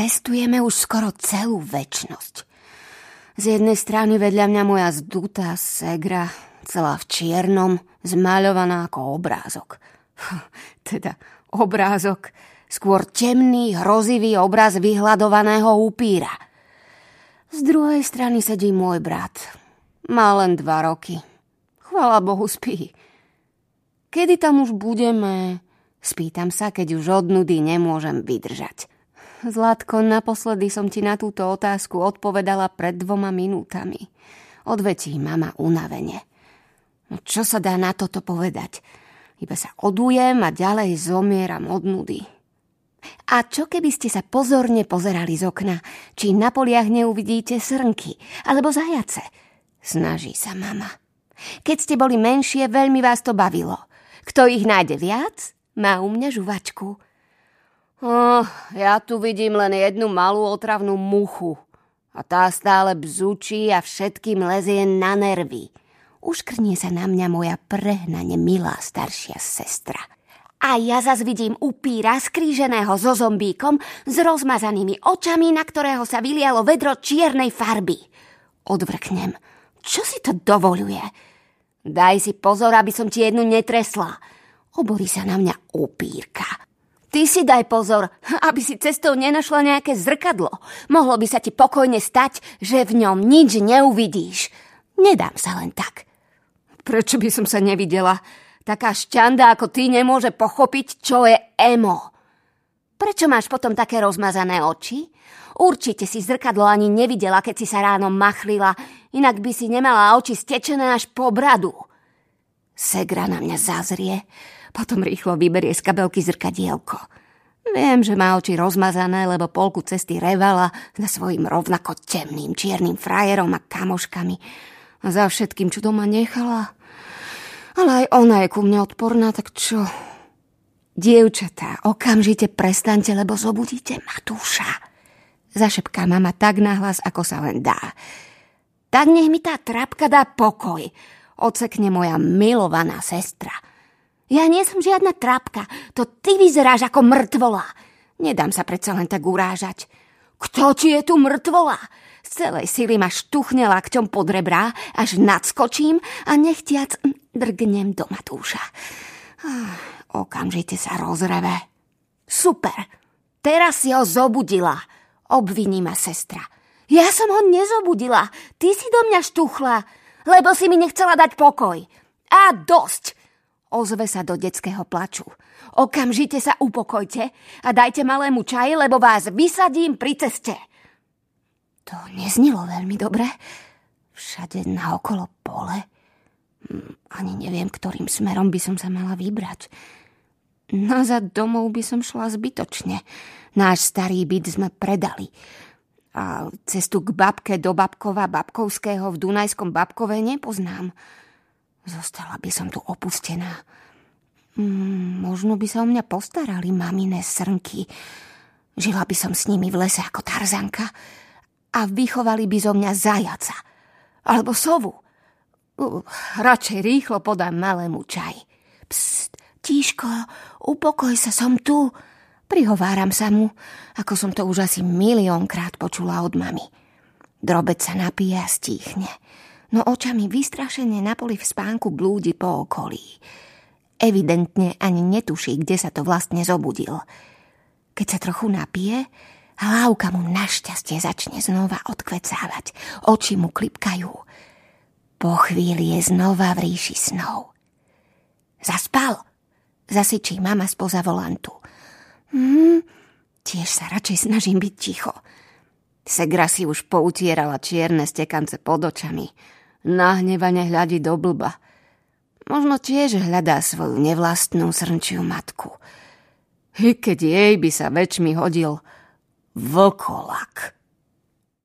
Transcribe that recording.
Cestujeme už skoro celú väčnosť. Z jednej strany vedľa mňa moja zdutá segra, celá v čiernom, zmaľovaná ako obrázok. Teda obrázok, skôr temný, hrozivý obraz vyhľadovaného upíra. Z druhej strany sedí môj brat. Má len dva roky. Chvala Bohu, spí. Kedy tam už budeme? Spýtam sa, keď už od nudy nemôžem vydržať. Zlatko, naposledy som ti na túto otázku odpovedala pred dvoma minútami. Odvetí mama unavene. No čo sa dá na toto povedať? Iba sa odujem a ďalej zomieram od nudy. A čo keby ste sa pozorne pozerali z okna, či na poliach neuvidíte srnky alebo zajace? Snaží sa mama. Keď ste boli menšie, veľmi vás to bavilo. Kto ich nájde viac, má u mňa žuvačku. Oh, ja tu vidím len jednu malú otravnú muchu. A tá stále bzučí a všetkým lezie na nervy. Uškrnie sa na mňa moja prehnane milá staršia sestra. A ja zas vidím upíra skríženého so zombíkom s rozmazanými očami, na ktorého sa vylialo vedro čiernej farby. Odvrknem. Čo si to dovoluje? Daj si pozor, aby som ti jednu netresla. Oborí sa na mňa upírka. Ty si daj pozor, aby si cestou nenašla nejaké zrkadlo. Mohlo by sa ti pokojne stať, že v ňom nič neuvidíš. Nedám sa len tak. Prečo by som sa nevidela? Taká šťanda ako ty nemôže pochopiť, čo je emo. Prečo máš potom také rozmazané oči? Určite si zrkadlo ani nevidela, keď si sa ráno machlila, inak by si nemala oči stečené až po bradu. Segra na mňa zazrie, potom rýchlo vyberie z kabelky zrkadielko. Viem, že má oči rozmazané, lebo polku cesty revala za svojim rovnako temným čiernym frajerom a kamoškami. A za všetkým, čo doma nechala. Ale aj ona je ku mne odporná, tak čo? Dievčatá, okamžite prestaňte, lebo zobudíte Matúša. Zašepká mama tak nahlas, ako sa len dá. Tak nech mi tá trapka dá pokoj. Ocekne moja milovaná sestra – ja nie som žiadna trapka, to ty vyzeráš ako mŕtvola. Nedám sa predsa len tak urážať. Kto ti je tu mŕtvola? Z celej sily ma štuchne lakťom pod rebrá, až nadskočím a nechtiac drgnem do Matúša. Ah, okamžite sa rozreve. Super, teraz si ho zobudila, obviní ma sestra. Ja som ho nezobudila, ty si do mňa štuchla, lebo si mi nechcela dať pokoj. A dosť, Ozve sa do detského plaču. Okamžite sa upokojte a dajte malému čaj, lebo vás vysadím pri ceste. To neznilo veľmi dobre. Všade naokolo pole. Hm, ani neviem, ktorým smerom by som sa mala vybrať. Nazad domov by som šla zbytočne. Náš starý byt sme predali. A cestu k babke do Babkova Babkovského v Dunajskom Babkove nepoznám. Zostala by som tu opustená. Mm, možno by sa o mňa postarali maminé srnky. Žila by som s nimi v lese ako Tarzanka a vychovali by zo mňa zajaca. Alebo sovu. Uh, radšej rýchlo podám malému čaj. Psst, tíško, upokoj sa, som tu. Prihováram sa mu, ako som to už asi miliónkrát počula od mami. Drobec sa napije a stíchne no očami vystrašene na poli v spánku blúdi po okolí. Evidentne ani netuší, kde sa to vlastne zobudil. Keď sa trochu napije, hlávka mu našťastie začne znova odkvecávať. Oči mu klipkajú. Po chvíli je znova v ríši snov. Zaspal, zasyčí mama spoza volantu. Hmm, tiež sa radšej snažím byť ticho. Segra si už poutierala čierne stekance pod očami nahnevane hľadí do blba. Možno tiež hľadá svoju nevlastnú srnčiu matku. I keď jej by sa väčšmi hodil vlkolak.